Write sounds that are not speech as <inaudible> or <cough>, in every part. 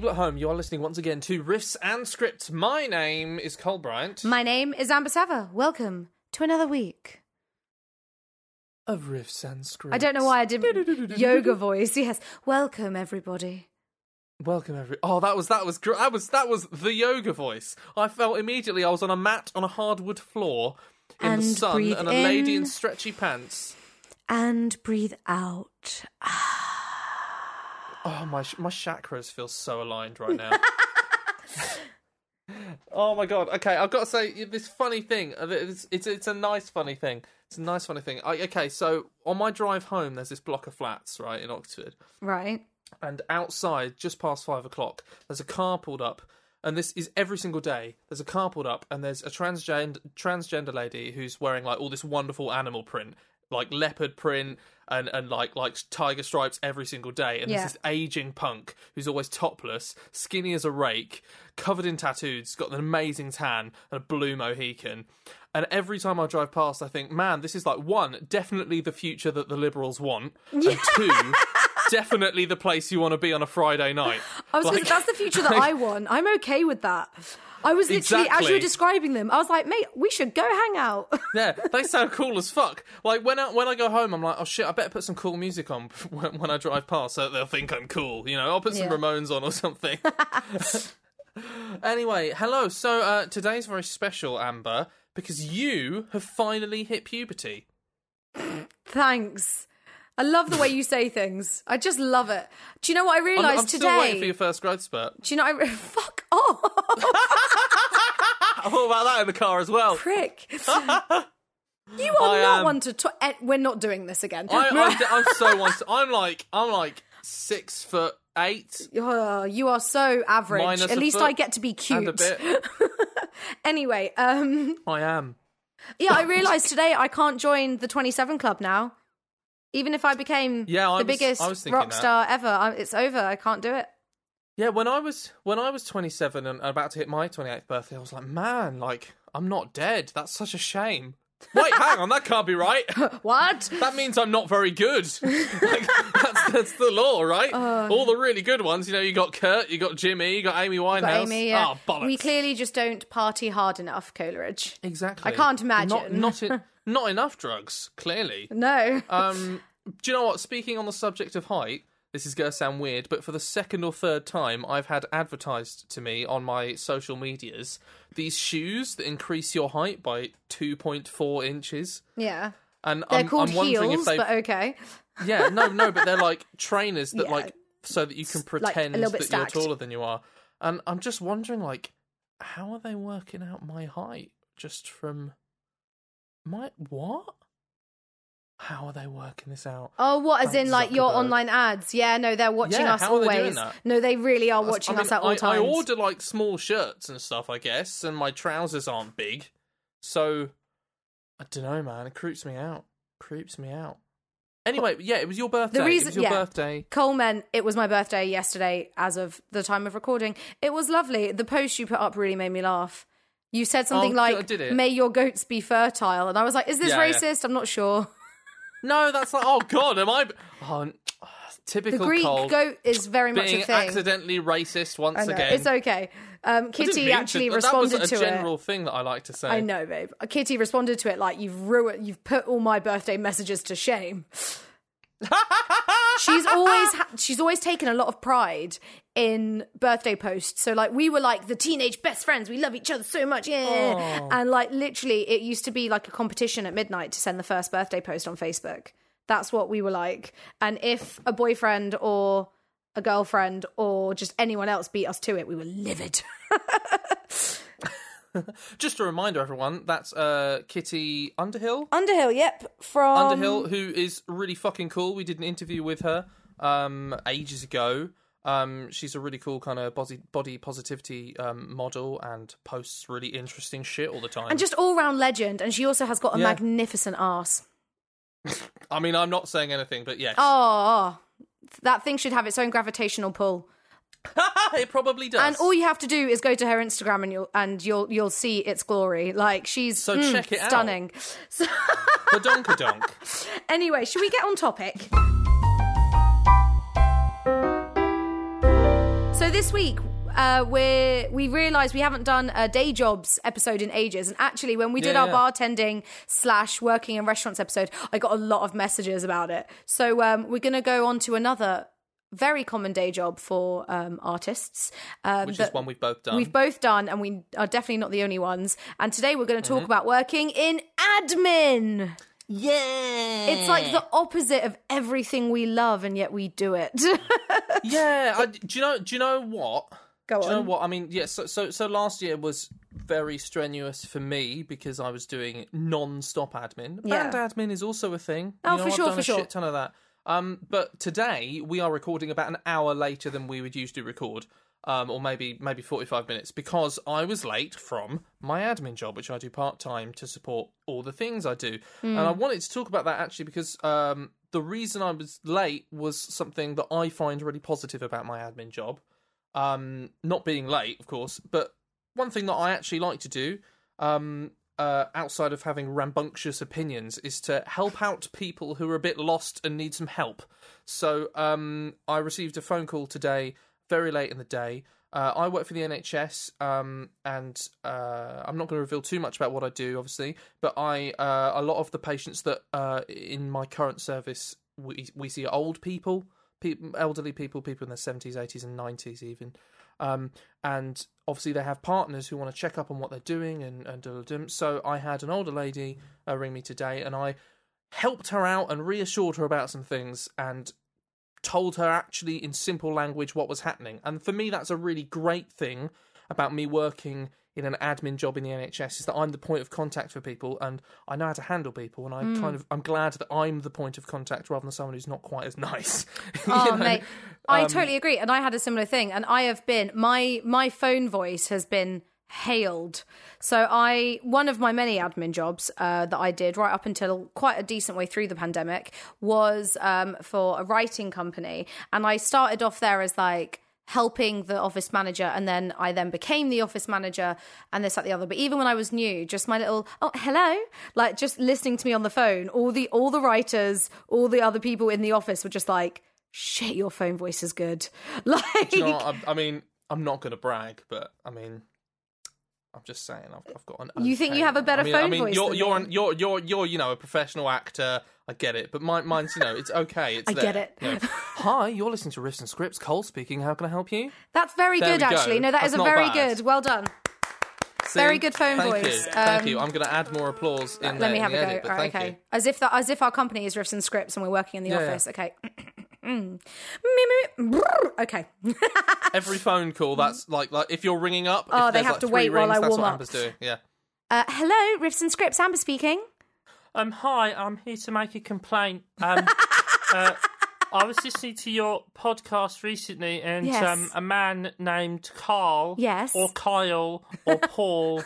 people at home, you are listening once again to Riffs and Scripts. My name is Cole Bryant My name is Amber Sava. Welcome to another week. of Riffs and Scripts. I don't know why I did <laughs> yoga voice. Yes. Welcome, everybody. Welcome every. Oh, that was that was gr- that was that was the yoga voice. I felt immediately I was on a mat on a hardwood floor in And the sun, and a lady in in. stretchy pants. And breathe out. Ah. Oh my my chakras feel so aligned right now. <laughs> oh my god. Okay, I've got to say this funny thing. uh, It's it's, it's a nice funny thing. It's a nice funny thing. I, okay, so on my drive home, there's this block of flats right in Oxford, Right. and outside, just past five o'clock, there's a car pulled up. And this is every single day. There's a car pulled up, and there's a transgender transgender lady who's wearing like all this wonderful animal print, like leopard print and and like like tiger stripes every single day. And Yeah. there's this aging punk who's always topless, skinny as a rake, covered in tattoos, got an amazing tan and a blue mohican. And every time I drive past, I think, man, this is like one, definitely the future that the liberals want, and two, definitely the place you want to be on a Friday night. <laughs> I was Like- that's the future that <laughs> I want. I'm okay with that. I was literally, as you were describing them, I was like, mate, we should go hang out. <laughs> Yeah, they sound cool as fuck. Like when I when I go home, I'm like, oh shit, I better put some cool music on <laughs> when, when I drive past, so they'll think I'm cool. You know, I'll put some Yeah. Ramones on or something. <laughs> anyway, hello. So uh, today's very special, Amber, because you have finally hit puberty. Thanks. I love the way you say things. I just love it. Do you know what I I'm, realised I'm today? still waiting for your first growth spurt. Do you know? I re- fuck off, <laughs> I thought about that in the car as well. prick. <laughs> You are I not am- one to. To- eh, we're not doing this again. I, I'm, <laughs> I'm so one. I'm like I'm like six foot eight Oh, you are so average. Minus At a least foot I get to be and a cute. bit. Anyway, um, I am. yeah, I realised today I can't join the 27 club now. Even if I became Yeah, I the was- biggest I was thinking rock that. star ever, I, it's over. I can't do it. Yeah, when I was when I was 27 and about to hit my 28th birthday, I was like, man, like I'm not dead. That's such a shame. Wait, hang on, that can't be right. <laughs> What? That means I'm not very good. <laughs> like, that's that's the law, right? Uh. All the really good ones, you know, you got Kurt, you got Jimmy, you got Amy Winehouse. But Amy, yeah. Oh, bollocks. we clearly just don't party hard enough, Coleridge. exactly. I can't Not imagine. not, <laughs> in, not enough drugs. Clearly. No. Um, do you know what? Speaking on the subject of height, this is going to sound weird, but for the second or third time, I've had advertised to me on my social medias these shoes that increase your height by 2.4 inches. yeah. And They're I'm, called I'm wondering heels, if they. but okay. Yeah, no, no, but they're like trainers that <laughs> Yeah. like so that you can pretend bit that you're taller than you are. And I'm just wondering, like, how are they working out my height just from my what? How are they working this out? Oh, what? As in, like your Zuckerberg. online ads? Yeah, no, they're watching Yeah, us how are they always. doing that? No, they really are watching I mean, us at all I, times. I order like small shirts and stuff, I guess, and my trousers aren't big, so I don't know, man. It creeps me out. Creeps me out. Anyway, yeah, it was your birthday. reason- it was your yeah. birthday. Coleman, it was my birthday yesterday as of the time of recording. It was lovely. The post you put up really made me laugh. You said something Oh, like, did it? May your goats be fertile. And I was like, Is this Yeah, yeah. racist? I'm not sure. No, that's like, oh god, am I? Oh, n- The typical Greek Cole goat is very much being a thing. accidentally racist once again. It's okay. Um, Kitty actually to, responded that was a to general it. thing that I like to say. I know, babe. Kitty responded to it like you've ruined, you've put all my birthday messages to shame. <laughs> she's always ha- she's always taken a lot of pride in birthday posts. So like we were like the teenage best friends. We love each other so much, yeah. And like literally, it used to be like a competition at midnight to send the first birthday post on Facebook. That's what we were like. And if a boyfriend or a girlfriend or just anyone else beat us to it, we were livid. <laughs> <laughs> Just a reminder, everyone, that's uh, Kitty Underhill. Underhill, yep, from Underhill, who is really fucking cool. We did an interview with her um, ages ago. Um, she's a really cool kind of body body positivity um, model and posts really interesting shit all the time. and just all round legend. And she also has got a Yeah. magnificent ass. <laughs> I mean, I'm not saying anything, but yes, Oh, that thing should have its own gravitational pull. <laughs> it probably does. And all you have to do is go to her Instagram and you'll and you'll you'll see its glory. Like she's So mm, check it out. stunning. <laughs> So the donkadonk. anyway, should we get on topic? So this week, uh, we we realised we haven't done a day jobs episode in ages, and actually, when we did Yeah, our yeah. bartending slash working in restaurants episode, I got a lot of messages about it. So um, we're going to go on to another very common day job for um, artists, um, Which is one we've both done. we've both done, and we are definitely not the only ones. And today we're going to talk Mm-hmm. about working in admin. Yeah. It's like the opposite of everything we love, and yet we do it. <laughs> Yeah. I, do you know? Do you know what? Go Do you know what? I mean, yeah. So, so, so last year was very strenuous for me because I was doing non-stop admin. Yeah. Band admin is also a thing. Oh, you know, for I've sure, done for a sure. shit ton of that. Um, but today we are recording about an hour later than we would usually record. Um, or maybe maybe forty five minutes because I was late from my admin job, which I do part time to support all the things I do. And I wanted to talk about that actually because um, the reason I was late was something that I find really positive about my admin job. Um, not being late, of course, but one thing that I actually like to do, um, uh, outside of having rambunctious opinions, is to help out people who are a bit lost and need some help. So um, I received a phone call today, very late in the day. Uh, I work for the NHS, um, and uh, I'm not going to reveal too much about what I do, obviously. But I, uh, a lot of the patients that uh, in my current service, we we see old people, pe- elderly people, people in their 70s, 80s, and 90s, even. Um, and obviously, they have partners who want to check up on what they're doing and and do- do- So I had an older lady uh, ring me today, and I helped her out and reassured her about some things and told her actually in simple language what was happening. And for me, that's a really great thing about me working in an admin job in the NHS is that I'm the point of contact for people and I know how to handle people and I Hmm. kind of I'm glad that I'm the point of contact rather than someone who's not quite as <laughs> nice. <laughs> You Oh, know? mate, I Um, totally agree, and I had a similar thing, and I have been my my phone voice has been hailed. So I one of my many admin jobs uh, that I did right up until quite a decent way through the pandemic was um, for a writing company, and I started off there as like helping the office manager and then I then became the office manager and this at the other but even when I was new just my little oh hello like just listening to me on the phone all the all the writers all the other people in the office were just like shit your phone voice is good <laughs> like you know? I, I mean, I'm not going to brag, but I mean, I'm just saying, I've, I've got an. You think you have a better I mean, I mean, voice You're you're, an- you're you're you're you know a professional actor. I get it, but mine, mine's you know it's okay. It's I there. get it. You know, <laughs> Hi, you're listening to Riffs and Scripts. Cole speaking. How can I help you? that's very There good we go. actually no that is That's a very bad. good well done See? Very good phone thank voice. You. Thank Um, you. I'm going to add more applause in let there me have a go edit, right, okay you. as if that as if our company is riffs and scripts and we're working in the Yeah, office okay <clears throat> Mm. Brrr. okay <laughs> Every phone call, that's like like if you're ringing up. Oh, if they there's, have like, to three wait while rings, I that's warm what up. Amber's doing. Yeah. uh, hello riffs and scripts amber speaking Um, hi, I'm here to make a complaint. Um, <laughs> uh, I was listening to your podcast recently, and Yes. um, a man named Carl, Yes. or Kyle, or <laughs> Paul,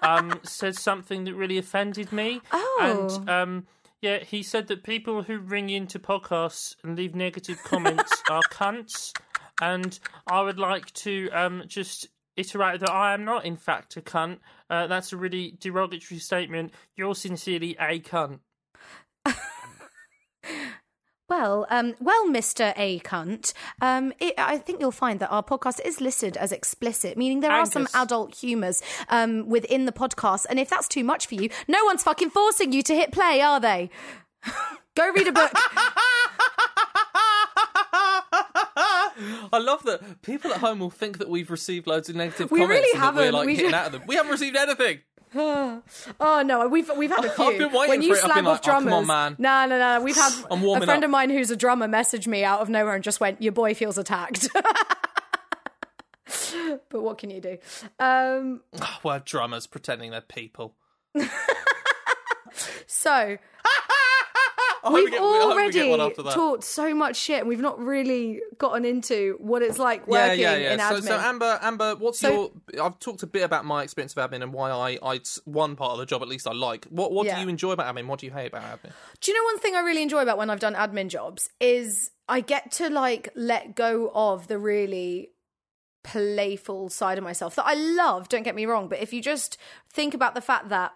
um, said something that really offended me. Oh. and um, yeah, he said that people who ring into podcasts and leave negative comments <laughs> are cunts, and I would like to um, just iterate that I am not, in fact, a cunt. Uh, that's a really derogatory statement. You're sincerely a cunt. Well, um, well, Mister A cunt. Um, it, I think you'll find that our podcast is listed as explicit, meaning there are some adult humours um, within the podcast. And if that's too much for you, no one's fucking forcing you to hit play, are they? <laughs> Go read a book. <laughs> <laughs> I love that people at home will think that we've received loads of negative We comments really and that we're haven't. like We hitting ju- out of them. We haven't received anything. <laughs> oh no, we've we've had a <laughs> few. I've been waiting when you for it. Been off like, oh, drummers, on, man. no, no, no. We've had <sighs> I'm a friend up. of mine who's a drummer messaged me out of nowhere and just went, "Your boy feels attacked." but what can you do? Um, <sighs> Well, drummers pretending they're people. so we've we get, already get one after talked so much shit, and we've not really gotten into what it's like working yeah, yeah. in admin. so Amber, Amber, what's So- your? I've talked a bit about my experience of admin and why I, I, one part of the job at least I like. What, what Yeah. do you enjoy about admin? What do you hate about admin? Do you know one thing I really enjoy about when I've done admin jobs is I get to like let go of the really playful side of myself that I love, don't get me wrong, but if you just think about the fact that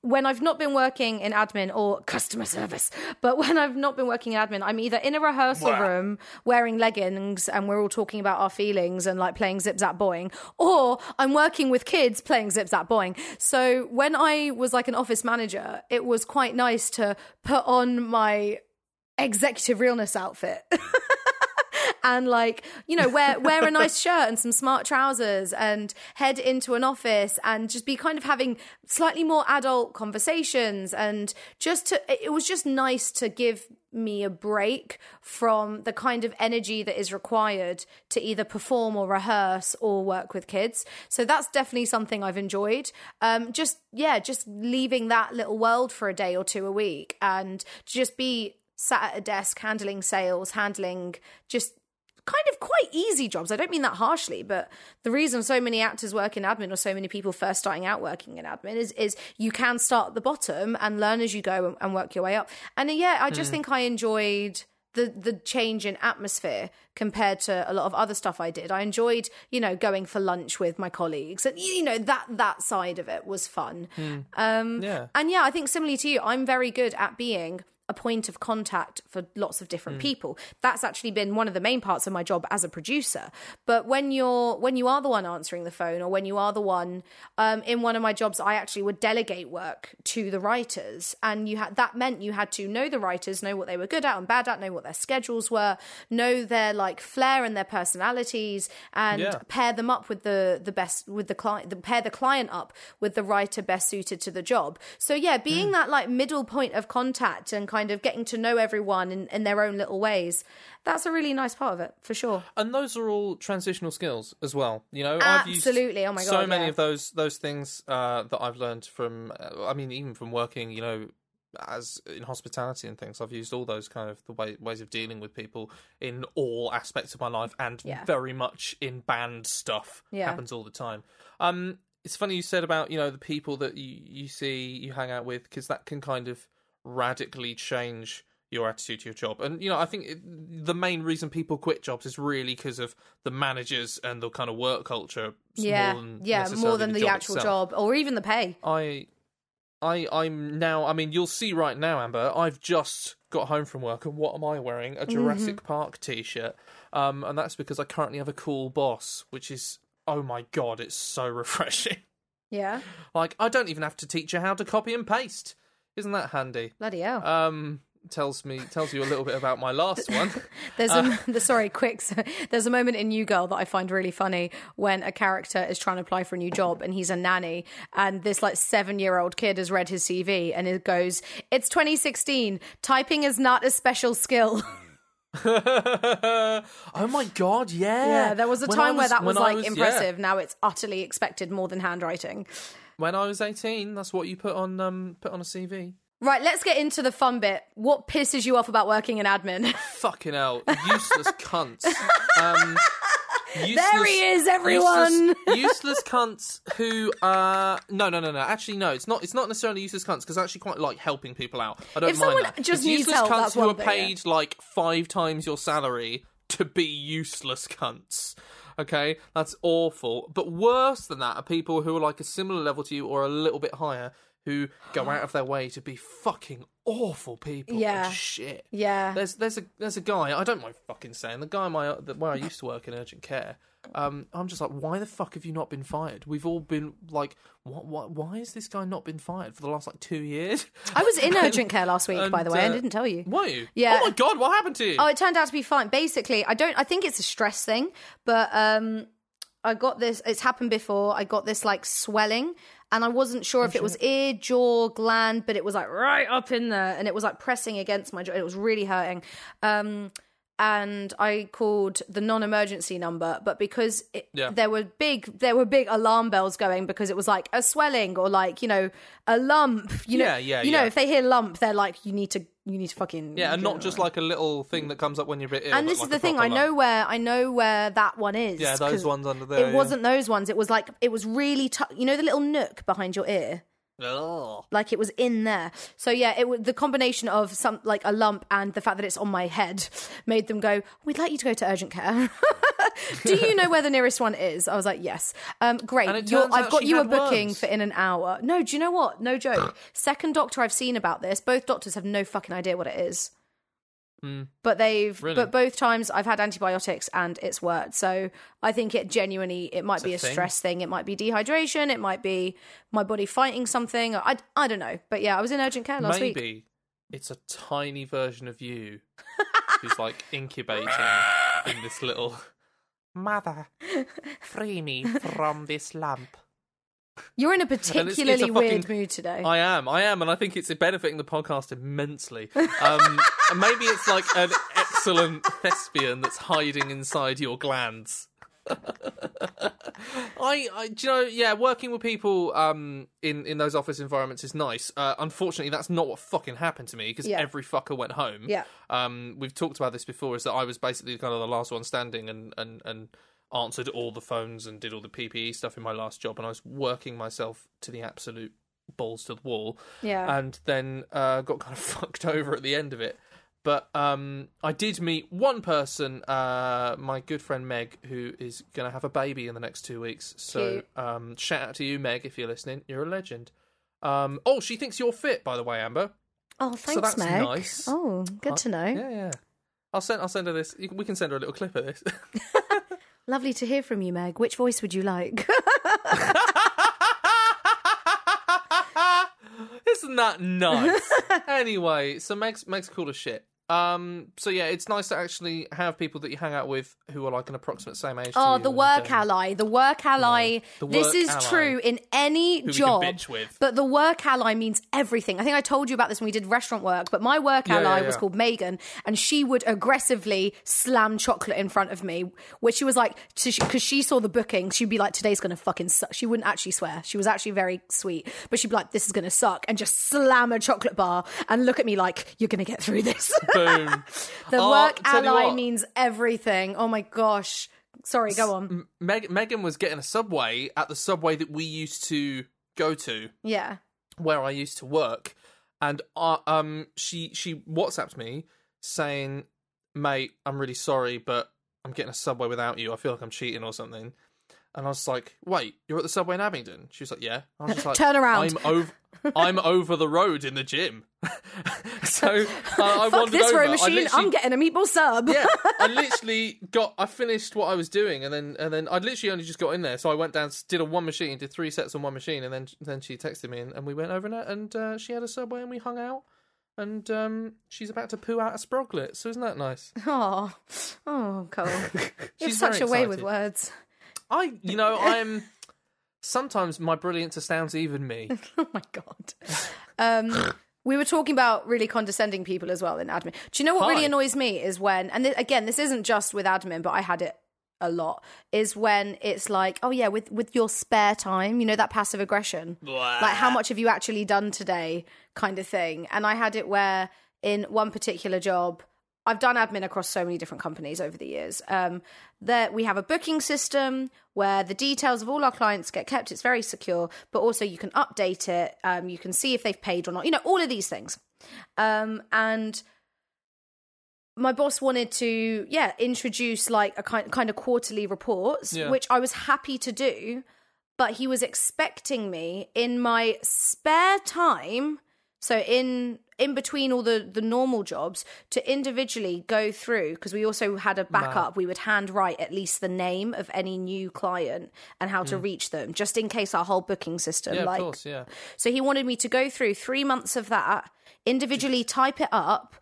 when I've not been working in admin or customer service, but when I've not been working in admin, I'm either in a rehearsal Wow. room wearing leggings and we're all talking about our feelings and like playing Zip Zap Boing, or I'm working with kids playing Zip Zap Boing. So when I was like an office manager, it was quite nice to put on my executive realness outfit. <laughs> and like you know wear wear a nice shirt and some smart trousers and head into an office and just be kind of having slightly more adult conversations and just to it was just nice to give me a break from the kind of energy that is required to either perform or rehearse or work with kids. So that's definitely something i've enjoyed. Um just yeah just leaving that little world for a day or two a week and just be sat at a desk handling sales handling just kind of quite easy jobs. I don't mean that harshly, but the reason so many actors work in admin or so many people first starting out working in admin is is you can start at the bottom and learn as you go and, and work your way up. And uh, yeah, I just think I enjoyed the the change in atmosphere compared to a lot of other stuff I did. I enjoyed, you know, going for lunch with my colleagues and you know that that side of it was fun. Um Yeah. and yeah, I think similarly to you, I'm very good at being a point of contact for lots of different people. That's actually been one of the main parts of my job as a producer. But when you're when you are the one answering the phone, or when you are the one um, in one of my jobs, I actually would delegate work to the writers, and you had that meant you had to know the writers, know what they were good at and bad at, know what their schedules were, know their like flair and their personalities, and Yeah. pair them up with the the best with the client the, pair the client up with the writer best suited to the job so yeah being that like middle point of contact and kind of getting to know everyone in, in their own little ways that's a really nice part of it for sure and those are all transitional skills as well. You know, I've Absolutely. used Oh my god, so many yeah. of those those things uh, that I've learned from. Uh, I mean, even from working, you know, as in hospitality and things. I've used all those kind of the way, ways of dealing with people in all aspects of my life, and Yeah. very much in band stuff. Yeah. happens all the time. Um, it's funny you said about you know the people that you you see you hang out with because that can kind of radically change your attitude to your job. And you know, I think it, the main reason people quit jobs is really because of the managers and the kind of work culture. yeah more than yeah more than the, job actual itself. job or even the pay I, I, I'm now. I mean, you'll see right now, Amber. I've just got home from work, and what am I wearing? A Jurassic Mm-hmm. Park T-shirt, um, and that's because I currently have a cool boss, which is oh my god, it's so <laughs> refreshing. yeah like I don't even have to teach her how to copy and paste. Isn't that handy? bloody hell Um, tells me tells you a little bit about my last one. <laughs> There's Uh. a <laughs> the, sorry, quick. so There's a moment in New Girl that I find really funny when a character is trying to apply for a new job and he's a nanny, and this like seven year old kid has read his CV and it goes, "It's 2016. Typing is not a special skill." <laughs> oh my god, yeah. yeah, there was a When time where that was like yeah. impressive. Now it's utterly expected more than handwriting. When I was eighteen, that's what you put on um put on a CV. Right, let's get into the fun bit. What pisses you off about working in admin? <laughs> Fucking hell, useless cunts. Um, useless, <laughs> there he is, everyone. Useless, <laughs> useless cunts who uh no no no no actually no it's not it's not necessarily useless cunts because I actually quite like helping people out. I don't If mind someone that. just It's needs useless help, cunts who are yeah. paid like five times your salary to be useless cunts. Okay, that's awful. But worse than that are people who are like a similar level to you or a little bit higher who go <gasps> out of their way to be fucking awful people. Yeah. shit. yeah. There's there's a there's a guy I don't mind fucking saying the guy my the, where I used to work in urgent care. Um, I'm just like, why the fuck have you not been fired? We've all been like, what, what, why has this guy not been fired for the last like two years? I was in <laughs> urgent care last week, by the way. I uh, didn't tell you. Were you? Yeah. Oh my god, what happened to you? Oh, it turned out to be fine. Basically, I don't. I think it's a stress thing, but um, I got this. It's happened before. I got this like swelling, and I wasn't sure if it was ear, jaw, gland, but it was like right up in there, and it was like pressing against my jaw. It was really hurting. Um, and I called the non-emergency number, but because it, Yeah. there were big, there were big alarm bells going because it was like a swelling or like you know a lump. You know, Yeah, yeah, you know, if they hear lump, they're like, you need to, you need to fucking yeah, and not just like a little thing that comes up when you're a bit ill. and this like is the thing i know lump. where i know where that one is Yeah, those ones under there, it yeah. wasn't those ones it was like it was really tu- you know the little nook behind your ear Like it was in there. So yeah, it was the combination of some like a lump and the fact that it's on my head made them go, "We'd like you to go to urgent care." <laughs> Do you know where the nearest one is? I was like, "Yes." Um, great. And it You're- turns I've got you a booking worms. for in an hour. No, do you know what? No joke. <clears throat> Second doctor I've seen about this. Both doctors have no fucking idea what it is. Mm. But they've Really? but both times I've had antibiotics and it's worked. So I think it genuinely it might It's be a a thing. stress thing. It might be dehydration. It might be my body fighting something. I I don't know. But yeah, I was in urgent care last week. Maybe it's a tiny version of you who's like <laughs> incubating in this little. Mother, free me from this lump. You're in a <laughs> it's- it's a particularly weird fucking- mood today. I am, I am, and I think it's benefiting the podcast immensely. Um, <laughs> and maybe it's like an excellent thespian that's hiding inside your glands. <laughs> I, I, do you know, yeah, working with people um, in in those office environments is nice. Uh, unfortunately, that's not what fucking happened to me because Yeah. every fucker went home. Yeah. Um, we've talked about this before. Is that I was basically kind of the last one standing and and and answered all the phones and did all the PPE stuff in my last job, and I was working myself to the absolute balls to the wall yeah. and then uh, got kind of <laughs> fucked over at the end of it. But um, I did meet one person, uh, my good friend Meg, who is going to have a baby in the next two weeks. So um, shout out to you, Meg, if you're listening. You're a legend. Um, oh, she thinks you're fit, by the way, Amber. oh, thanks, that's Meg. nice. Oh, good to know. Yeah, yeah. I'll send. I'll send her this. We can send her a little clip of this. <laughs> Lovely to hear from you, Meg. Which voice would you like? <laughs> <laughs> Isn't that nice? anyway, so Meg's Meg's cool as shit. Um, so yeah, it's nice to actually have people that you hang out with who are like an approximate same age. Oh, the work ally. The work ally. the this is ally. true in any can job. But the work ally means everything. I think I told you about this when we did restaurant work, but my work Yeah, ally yeah, was called Megan, and she would aggressively slam chocolate in front of me, which she was like, because she saw the booking, she'd be like, today's going to fucking suck. She wouldn't actually swear. She was actually very sweet, but she'd be like, this is going to suck, and just slam a chocolate bar and look at me like, you're going to get through this. <laughs> Boom. <laughs> the Oh, work ally means everything. Oh my gosh. Sorry, go on. Meg- Megan was getting a subway at the subway that we used to go to, Yeah. where I used to work, and uh, um, she she WhatsApped me saying, "Mate, I'm really sorry, but I'm getting a subway without you. I feel like I'm cheating or something." And I was like, "Wait, you're at the subway in Abingdon?" She was like, "Yeah." I was just <laughs> like, Turn around. I'm over. I'm over the road in the gym. <laughs> so uh, I Fuck this over. row machine. I'm getting a meatball sub. yeah, <laughs> I literally got. I finished what I was doing, and then and then I literally only just got in there. So I went down, did a one machine, did three sets on one machine, and then then she texted me, and, and we went over there, and uh, she had a subway, and we hung out. And um, she's about to poo out a sproglet, so isn't that nice? Oh, oh, Cole. You have She's such a way with words. I, you know, <laughs> I'm. Sometimes my brilliance astounds even me. <laughs> Oh my god. Um, we were talking about really condescending people as well in admin. Do you know what really annoys me is when, and th- again, this isn't just with admin, but I had it a lot. Is when it's like, oh yeah, with with your spare time, you know that passive aggression, like how much have you actually done today, kind of thing. And I had it where in one particular job. I've done admin across so many different companies over the years. Um, that we have a booking system where the details of all our clients get kept. It's very secure, but also you can update it. Um, you can see if they've paid or not. You know, all of these things. Um, and my boss wanted to, yeah, introduce like a kind kind of quarterly reports, Yeah. which I was happy to do. But he was expecting me in my spare time so in in between all the the normal jobs to individually go through because we also had a backup we would handwrite at least the name of any new client and how to mm. reach them just in case our whole booking system. Yeah, like of course, yeah. so he wanted me to go through 3 months of that individually type it up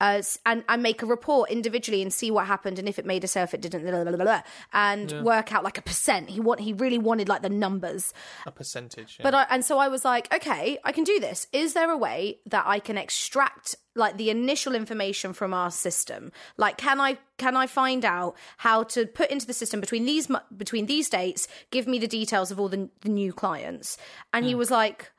as and, and make a report individually and see what happened and if it made a sale if it didn't blah, blah, blah, blah, and work out like a percent he want he really wanted like the numbers A percentage. Yeah. but I, and so I was like, okay, I can do this. Is there a way that I can extract like the initial information from our system? Like, can I can I find out how to put into the system between these between these dates? Give me the details of all the, the new clients. And he hmm. was like,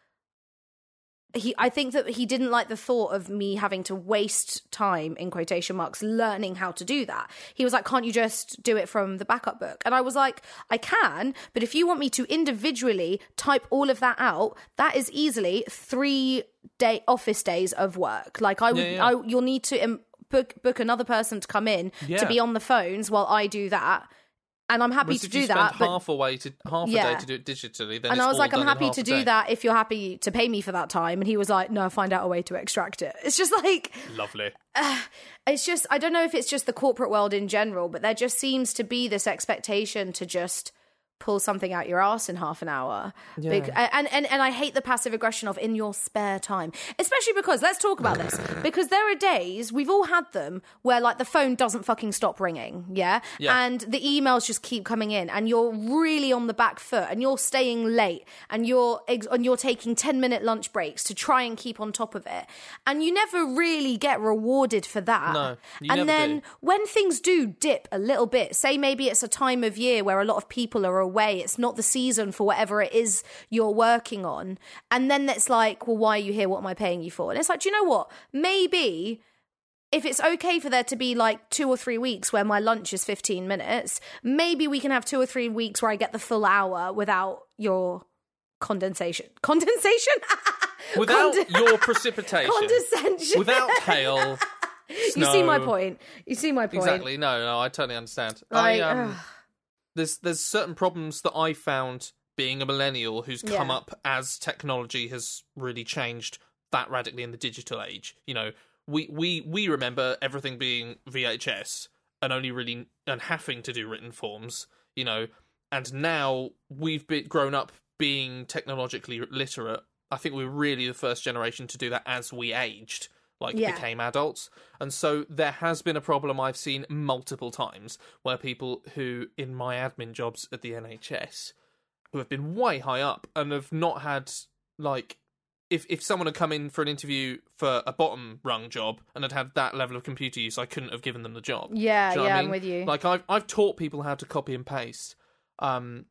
he I think that he didn't like the thought of me having to waste time in quotation marks learning how to do that. He was like, "Can't you just do it from the backup book?" And I was like, "I can, but if you want me to individually type all of that out, that is easily 3 day office days of work. Like I would Yeah, yeah. I you'll need to book book another person to come in Yeah. to be on the phones while I do that." And I'm happy to do that, but half a way to half a day to do it digitally, then and I was like, I'm happy to do that if you're happy to pay me for that time. And he was like, no, find out a way to extract it. It's just like, Lovely. <sighs> it's just, I don't know if it's just the corporate world in general, but there just seems to be this expectation to just pull something out your ass in half an hour. Big, and, and, and I hate the passive aggression of in your spare time, especially because, let's talk about this, <clears throat> because there are days, we've all had them, where like the phone doesn't fucking stop ringing, yeah? Yeah. And the emails just keep coming in and you're really on the back foot and you're staying late and you're ex- and you're taking 10 minute lunch breaks to try and keep on top of it and you never really get rewarded for that No, and then do. when things do dip a little bit say maybe it's a time of year where a lot of people are away it's not the season for whatever it is you're working on and then it's like well why are you here what am i paying you for and it's like do you know what maybe if it's okay for there to be like two or three weeks where my lunch is 15 minutes, maybe we can have two or three weeks where I get the full hour without your condensation. <laughs> Condensation? Without Conde- your precipitation, condescension. without hail, <laughs> you see my point. You see my point. Exactly. No, no, I totally understand. Like, I um. There's there's certain problems that I found being a millennial who's come Yeah. up as technology has really changed that radically in the digital age. You know, we we we remember everything being VHS and only really and having to do written forms. You know, and now we've been grown up being technologically literate. I think we're really the first generation to do that as we aged, like Yeah. became adults. And so there has been a problem I've seen multiple times where people who in my admin jobs at the NHS who have been way high up and have not had like if if someone had come in for an interview for a bottom rung job and had had that level of computer use, I couldn't have given them the job. Yeah, you know yeah, I I'm mean? with you. Like I've I've taught people how to copy and paste, um,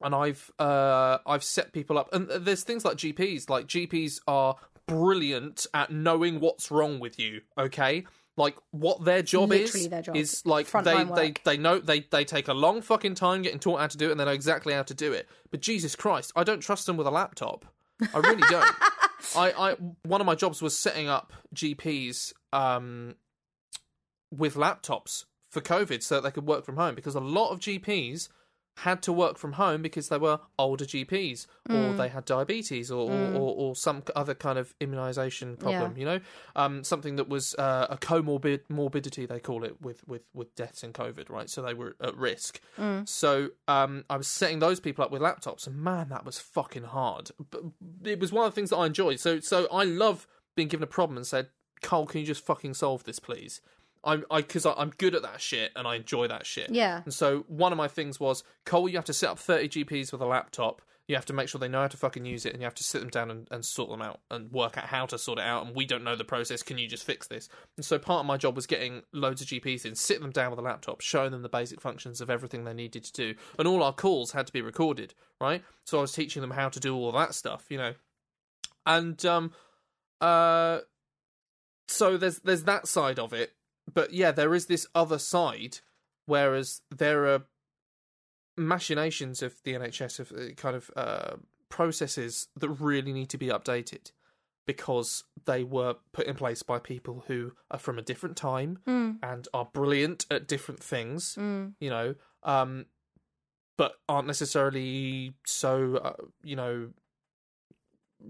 and I've uh I've set people up. And there's things like GPs. Like GPs are brilliant at knowing what's wrong with you. Okay. Like what their job Literally is their job. is like Frontline they, they work. they know they they take a long fucking time getting taught how to do it and they know exactly how to do it. But Jesus Christ, I don't trust them with a laptop. I really don't. <laughs> I, I one of my jobs was setting up GPs um with laptops for COVID so that they could work from home because a lot of GPs had to work from home because they were older GPs or they had diabetes or, or, or, or some other kind of immunization problem, Yeah. you know, um, something that was uh, a comorbid morbidity they call it with, with, with deaths in COVID, right? So they were at risk. So um, I was setting those people up with laptops, and man, that was fucking hard. But it was one of the things that I enjoyed. So so I love being given a problem and said, Cole, can you just fucking solve this, please? I'm I because I'm good at that shit and I enjoy that shit. Yeah. And so one of my things was, Cole, you have to set up 30 GPs with a laptop. You have to make sure they know how to fucking use it, and you have to sit them down and, and sort them out and work out how to sort it out. And we don't know the process. Can you just fix this? And so part of my job was getting loads of GPs in, sit them down with a laptop, showing them the basic functions of everything they needed to do, and all our calls had to be recorded, right? So I was teaching them how to do all that stuff, you know. And um, uh, so there's there's that side of it, but yeah, there is this other side. Whereas there are machinations of the NHS of uh, kind of uh, processes that really need to be updated because they were put in place by people who are from a different time and are brilliant at different things, you know, um, but aren't necessarily so, uh, you know,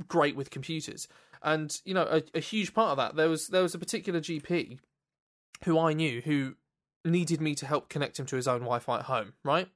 great with computers. And you know, a, a huge part of that there was there was a particular GP who I knew who needed me to help connect him to his own Wi-Fi at home, right?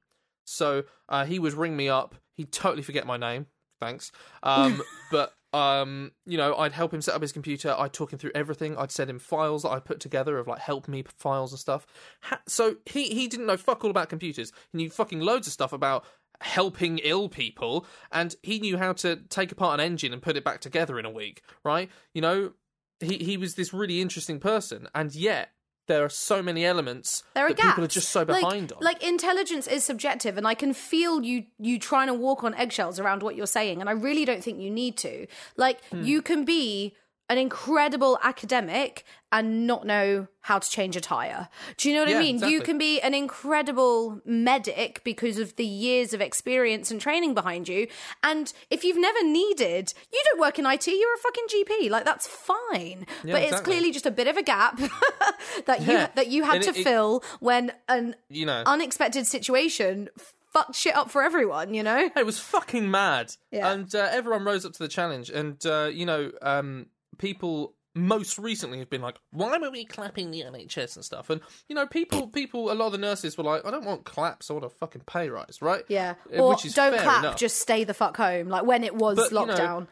So uh, he would ring me up. He'd totally forget my name. Thanks. Um, <laughs> but um, you know, I'd help him set up his computer. I'd talk him through everything. I'd send him files that I put together of like help me files and stuff. Ha- so he he didn't know fuck all about computers. He knew fucking loads of stuff about helping ill people, and he knew how to take apart an engine and put it back together in a week. Right? You know, he he was this really interesting person, and yet there are so many elements there are that gaps. people are just so Like- behind on. Like intelligence is subjective, and I can feel you you trying to walk on eggshells around what you're saying, and I really don't think you need to. Like Hmm. you can be an incredible academic and not know how to change a tire. Do you know what I Yeah, mean? You can be an incredible medic because of the years of experience and training behind you. And if you've never needed, you don't work in IT, you're a fucking GP. Like that's fine. but it's clearly just a bit of a gap <laughs> that you Yeah. that you had And to it- it- fill when an you know, unexpected situation fucked shit up for everyone, you know? it was fucking mad, Yeah. and uh, everyone rose up to the challenge. And uh, you know, um, people most recently have been like, "Why were we clapping the NHS and stuff?" And you know, people, people, a lot of the nurses were like, "I don't want claps. I want a fucking pay rise, right?" Yeah. Uh, Or don't clap, enough. just stay the fuck home. Like when it was But, you know, lockdown.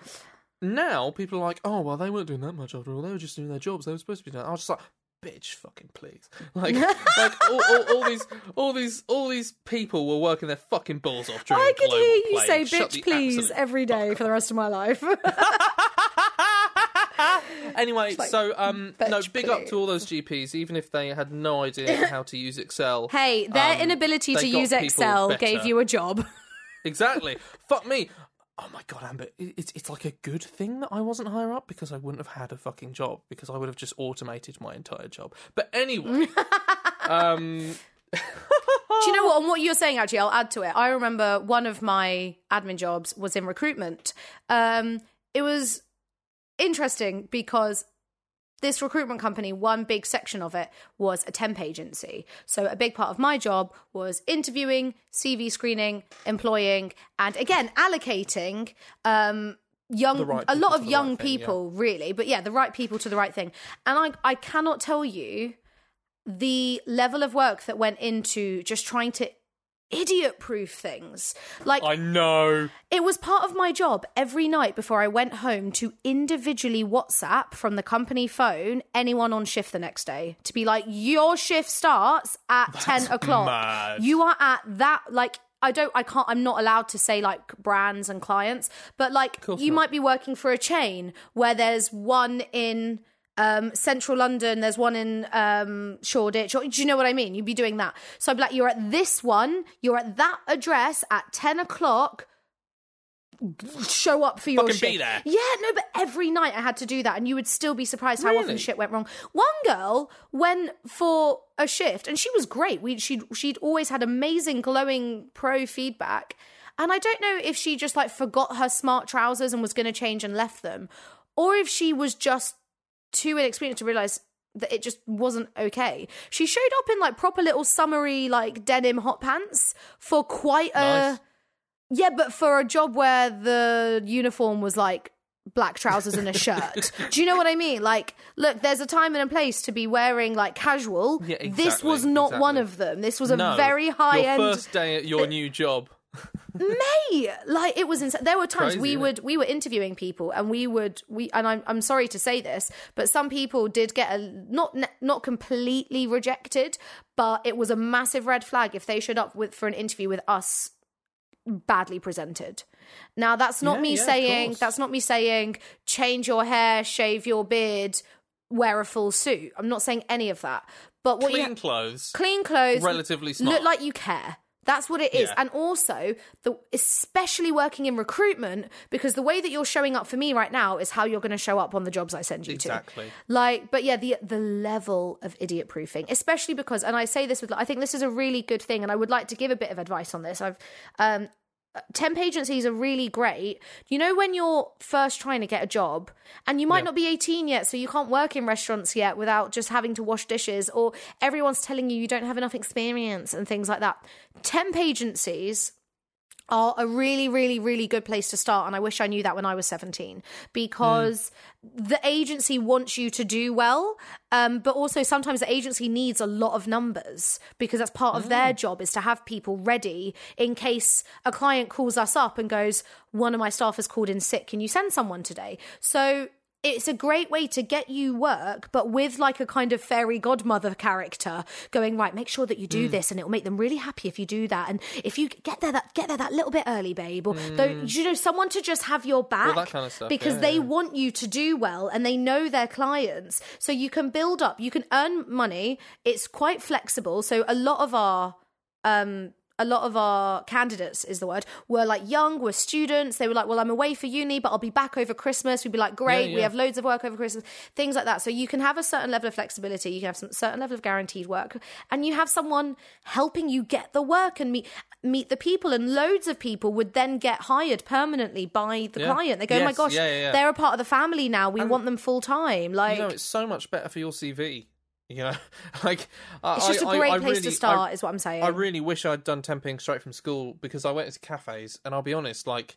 now people are like, oh well, they weren't doing that much after all. They were just doing their jobs. They were supposed to be doing. I was just like, bitch, fucking please. <laughs> Like, like all, all, all these, all these, all these people were working their fucking balls off during I could hear you plague. say bitch please every day for the rest of my life. <laughs> <laughs> Anyway, like, so um, no, big up to all those GPs, even if they had no idea <laughs> how to use Excel. hey, their Um, inability to use Excel gave you a job. <laughs> Exactly. Fuck me. Oh my god, Amber, it's it's like a good thing that I wasn't higher up because I wouldn't have had a fucking job because I would have just automated my entire job. But anyway, um, Do you know what? On what you're saying, actually, I'll add to it. I remember one of my admin jobs was in recruitment. Um, it was interesting because this recruitment company, one big section of it was a temp agency. So a big part of my job was interviewing, CV screening, employing, and again allocating um, young, right a lot of young right thing, yeah. people, really. But yeah, the right people to the right thing. And I, I cannot tell you the level of work that went into just trying to idiot proof things. Like I know. it was part of my job every night before I went home to individually WhatsApp from the company phone anyone on shift the next day to be like, your shift starts at 10 o'clock. mad. You are at that, like, I don't, I can't, I'm not allowed to say like brands and clients, but like you not. might be working for a chain where there's one in um, central London, there's one in um, Shoreditch. Or, do you know what I mean? You'd be doing that. So I'd be like, you're at this one, you're at that address at 10 o'clock. Show up for your Fucking be shift. there. Yeah, no, but every night I had to do that, and you would still be surprised how often Really? shit went wrong. One girl went for a shift, and she was great. We she'd she'd always had amazing, glowing pro feedback, and I don't know if she just like forgot her smart trousers and was going to change and left them, or if she was just too inexperienced to realize that it just wasn't okay. She showed up in like proper little summery like denim hot pants for quite a Nice. yeah, but for a job where the uniform was like black trousers and a <laughs> shirt. Do you know what I mean? Like, look, there's a time and a place to be wearing like casual. Yeah, This was not one of them. This was a No. very high your end first day at your new job. May like it was insane. There were times Crazy, we would we were interviewing people and we would we and I'm I'm sorry to say this, but some people did get a not not completely rejected, but it was a massive red flag if they showed up with for an interview with us badly presented. Now that's not Yeah, me yeah, saying that's not me saying change your hair, shave your beard, wear a full suit. I'm not saying any of that. But what Clean you clothes. clean clothes, Relatively smart. look like you care. That's what it is. Yeah. And also, the especially working in recruitment, because the way that you're showing up for me right now is how you're going to show up on the jobs I send you Exactly. to. Exactly. Like, but yeah, the the level of idiot proofing, especially because, and I say this with, I think this is a really good thing, and I would like to give a bit of advice on this. I've um, temp agencies are really great. You know, when you're first trying to get a job and you might Yeah. not be 18 yet, so you can't work in restaurants yet without just having to wash dishes, or everyone's telling you you don't have enough experience and things like that. Temp agencies are a really, really, really good place to start. And I wish I knew that when I was 17 because the agency wants you to do well. Um, but also sometimes the agency needs a lot of numbers because that's part of their job is to have people ready in case a client calls us up and goes, one of my staff has called in sick. Can you send someone today? So it's a great way to get you work, but with like a kind of fairy godmother character going right. Make sure that you Mm. do this, and it will make them really happy if you do that. And if you get there, that get there that little bit early, babe, or though you know someone to just have your back, Mm. kind of stuff, because yeah, they yeah. want you to do well and they know their clients, so you can build up, you can earn money. It's quite flexible, so a lot of our um a lot of our candidates is the word were like young were students. They were like well i'm away for uni but i'll be back over christmas. We'd be like great we yeah. have loads of work over christmas. Things like that. So you can have a certain level of flexibility. You can have some certain level of guaranteed work. And you have someone helping you get the work and meet meet the people. And loads of people would then get hired permanently by the Yeah. client. They go oh my gosh yeah, yeah, yeah. they're a part of the family now. We want them full time. like you know, it's so much better for your CV. You know, <laughs> like I- it's just a I- great I place really- to start is what i'm saying I really wish I'd done temping straight from school because I went into cafes, and I'll be honest, like,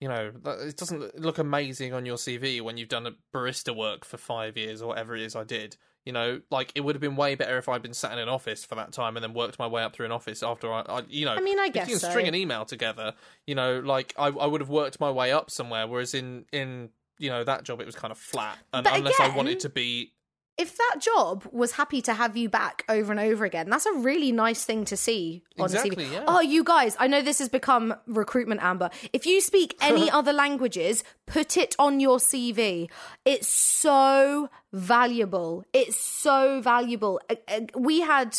you know, it doesn't look amazing on your CV when you've done a barista work for five years or whatever it is I did. You know, like it would have been way better if I'd been sat in an office for that time and then worked my way up through an office after I, I you know. I mean, I if guess you can so. string an email together. You know, like I, I would have worked my way up somewhere. Whereas in in you know that job, it was kind of flat, and But unless I wanted to be if that job was happy to have you back over and over again, that's a really nice thing to see on Exactly, CV. yeah. Oh, you guys, I know this has become recruitment amber. If you speak <laughs> any other languages, put it on your CV. It's so valuable. It's so valuable. Uh, uh, We had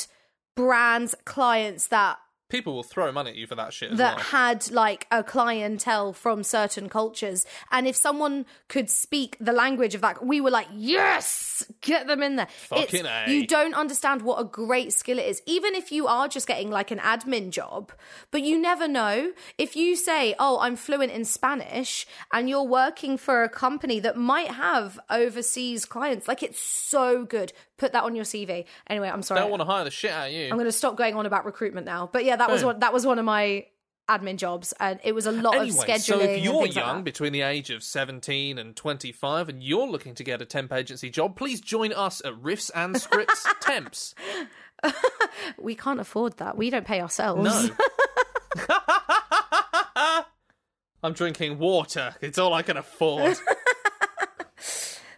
brands, clients that people will throw money at you for that shit. That well. had like a clientele from certain cultures and if someone could speak the language of that we were like yes get them in there Fucking A. you don't understand what a great skill it is even if you are just getting like an admin job but you never know if you say oh i'm fluent in spanish and you're working for a company that might have overseas clients like it's so good put that on your cv anyway i'm sorry Don't want to hire the shit out of you. I'm going to stop going on about recruitment now. But yeah, that was Boom. one. That was one of my admin jobs, and it was a lot Anyway, of scheduling. so if you're things like young, between the age of 17 and 25, and you're looking to get a temp agency job, please join us at Riffs and Scripts <laughs> Temps. <laughs> we can't afford that. We don't pay ourselves. No. <laughs> I'm drinking water. It's all I can afford.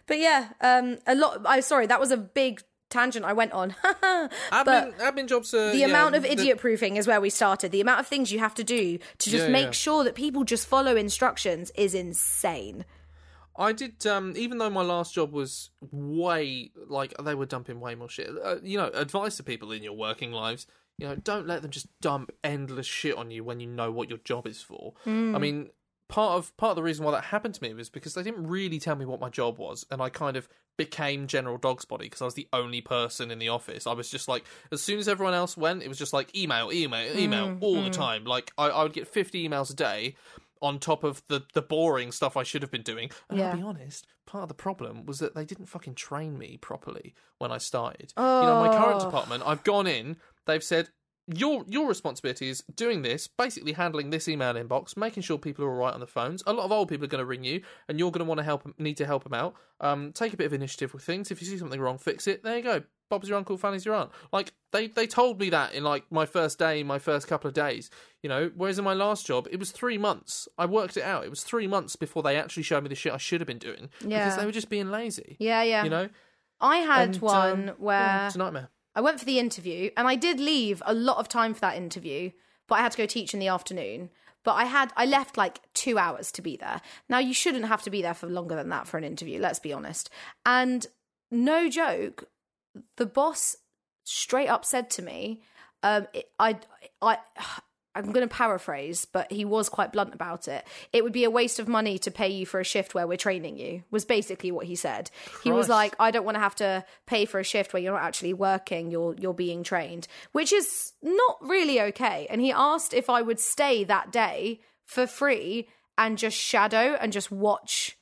But yeah, um, a lot. I'm sorry, that was a big tangent I went on. <laughs> admin, admin jobs are. the yeah, amount of the- idiot proofing is where we started. The amount of things you have to do to just Yeah, make yeah. sure that people just follow instructions is insane. I did, um, even though my last job was way like they were dumping way more shit. Uh, you know, advice to people in your working lives. You know, don't let them just dump endless shit on you when you know what your job is for. I mean, part of part of the reason why that happened to me was because they didn't really tell me what my job was, and I kind of became general dog's body because I was the only person in the office. I was just like, as soon as everyone else went, it was just like email, email, email mm, all the mm. time. Like I, I would get fifty emails a day on top of the the boring stuff I should have been doing. And Yeah. I'll be honest, part of the problem was that they didn't fucking train me properly when I started. You know, my current Oh. department, I've gone in, they've said your your responsibility is doing this, basically handling this email inbox, making sure people are all right on the phones. A lot of old people are going to ring you, and you're going to want to help, need to help them out. Um, take a bit of initiative with things. If you see something wrong, fix it. There you go. Bob's your uncle, Fanny's your aunt. Like they they told me that in like my first day, my first couple of days. You know, whereas in my last job, it was three months. I worked it out. It was three months before they actually showed me the shit I should have been doing Yeah. because they were just being lazy. Yeah, yeah. You know, I had And, one um, where yeah, it's a nightmare. I went for the interview and I did leave a lot of time for that interview, but I had to go teach in the afternoon. But I had I left like two hours to be there. Now you shouldn't have to be there for longer than that for an interview, let's be honest. And no joke, the boss straight up said to me, um, it- I I I'm going to paraphrase, but he was quite blunt about it. It would be a waste of money to pay you for a shift where we're training you, was basically what he said. He was like, I don't want to have to pay for a shift where you're not actually working, you're you're being trained, which is not really okay. And he asked if I would stay that day for free and just shadow and just watch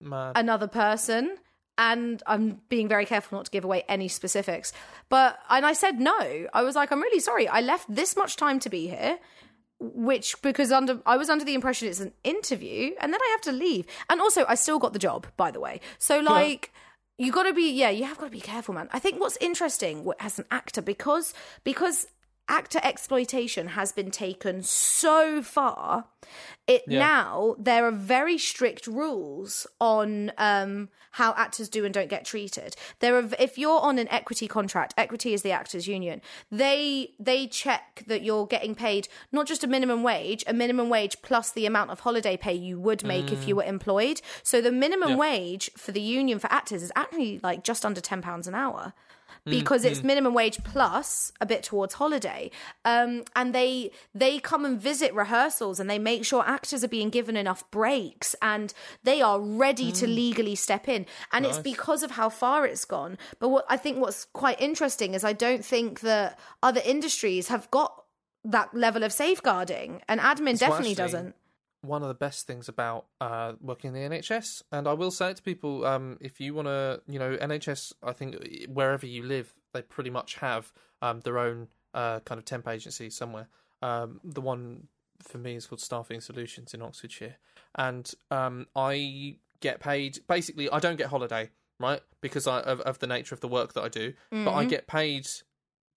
Mad. another person and I'm being very careful not to give away any specifics. But and I said no. I was like, I'm really sorry. I left this much time to be here, which because under I was under the impression it's an interview, and then I have to leave. And also, I still got the job, by the way. So like. You got to be, yeah. You have got to be careful, man. I think what's interesting as an actor because because actor exploitation has been taken so far. It Yeah. now there are very strict rules on um, how actors do and don't get treated. There are if you're on an equity contract, equity is the actors union. They they check that you're getting paid not just a minimum wage, a minimum wage plus the amount of holiday pay you would make if you were employed. So the minimum Yeah. wage for the union for actors is actually like just under ten pounds an hour Mm, because it's minimum wage plus a bit towards holiday. Um, and they they come and visit rehearsals and they make sure actors are being given enough breaks and they are ready to legally step in. And it's Mm. Because of how far it's gone. But what i think what's quite interesting is i don't think that other industries have got that level of safeguarding and admin So definitely doesn't one of the best things about uh, working in the NHS, and I will say it to people: um, if you want to, you know, NHS, I think wherever you live, they pretty much have um, their own uh, kind of temp agency somewhere. Um, the one for me is called Staffing Solutions in Oxfordshire, and um, I get paid. Basically, I don't get holiday, right, because I, of, of the nature of the work that I do, but I get paid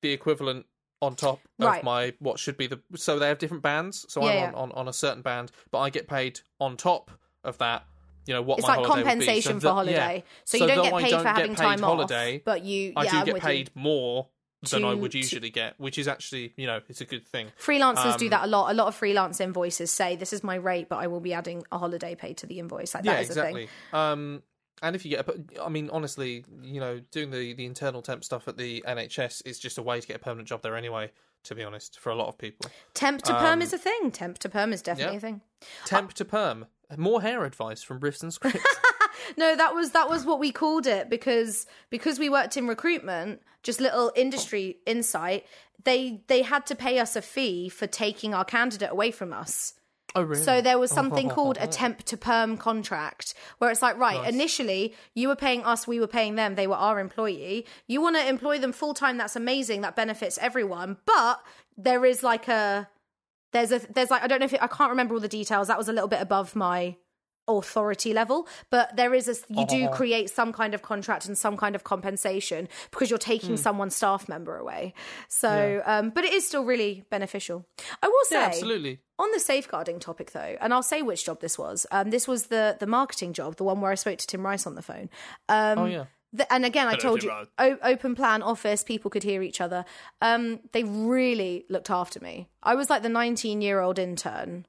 the equivalent on top of Mm-hmm. My what should be the so they have different bands so Yeah, i'm yeah. on, on on a certain band but i get paid on top of that you know what it's my like would compensation So for yeah. holiday so, you don't get paid don't for having paid time holiday, off but you i do I'm get paid you. more than i To- would to- usually get which is actually you know it's a good thing Freelancers do Um, that a lot. A lot of freelance invoices say this is my rate, but I will be adding a holiday pay to the invoice. Like yeah that is a exactly thing. um and if you get a, i mean honestly you know doing the the internal temp stuff at the nhs is just a way to get a permanent job there anyway to be honest for a lot of people Temp to perm Um, is a thing. Temp to perm is definitely yeah. a thing. temp to perm more hair advice from riffs and scripts <laughs> No, that was that was what we called it because because we worked in recruitment, just little industry insight. They they had to pay us a fee for taking our candidate away from us. Oh really So there was oh, something <laughs> called a temp to perm contract where it's like, right, initially you were paying us, we were paying them, they were our employee. You want to employ them full time, that's amazing, that benefits everyone. But there is like a there's a there's like I don't know if it, I can't remember all the details. That was a little bit above my authority level but there is a you do Uh-huh. create some kind of contract and some kind of compensation because you're taking someone's staff member away so um but it is still really beneficial i will say yeah absolutely on the safeguarding topic, though, and I'll say which job this was. Um, this was the the marketing job, the one where I spoke to Tim Rice on the phone. Um, oh yeah the, and again, I Hello, told you, o- open plan office, people could hear each other. Um, they really looked after me. I was like the 19 year old intern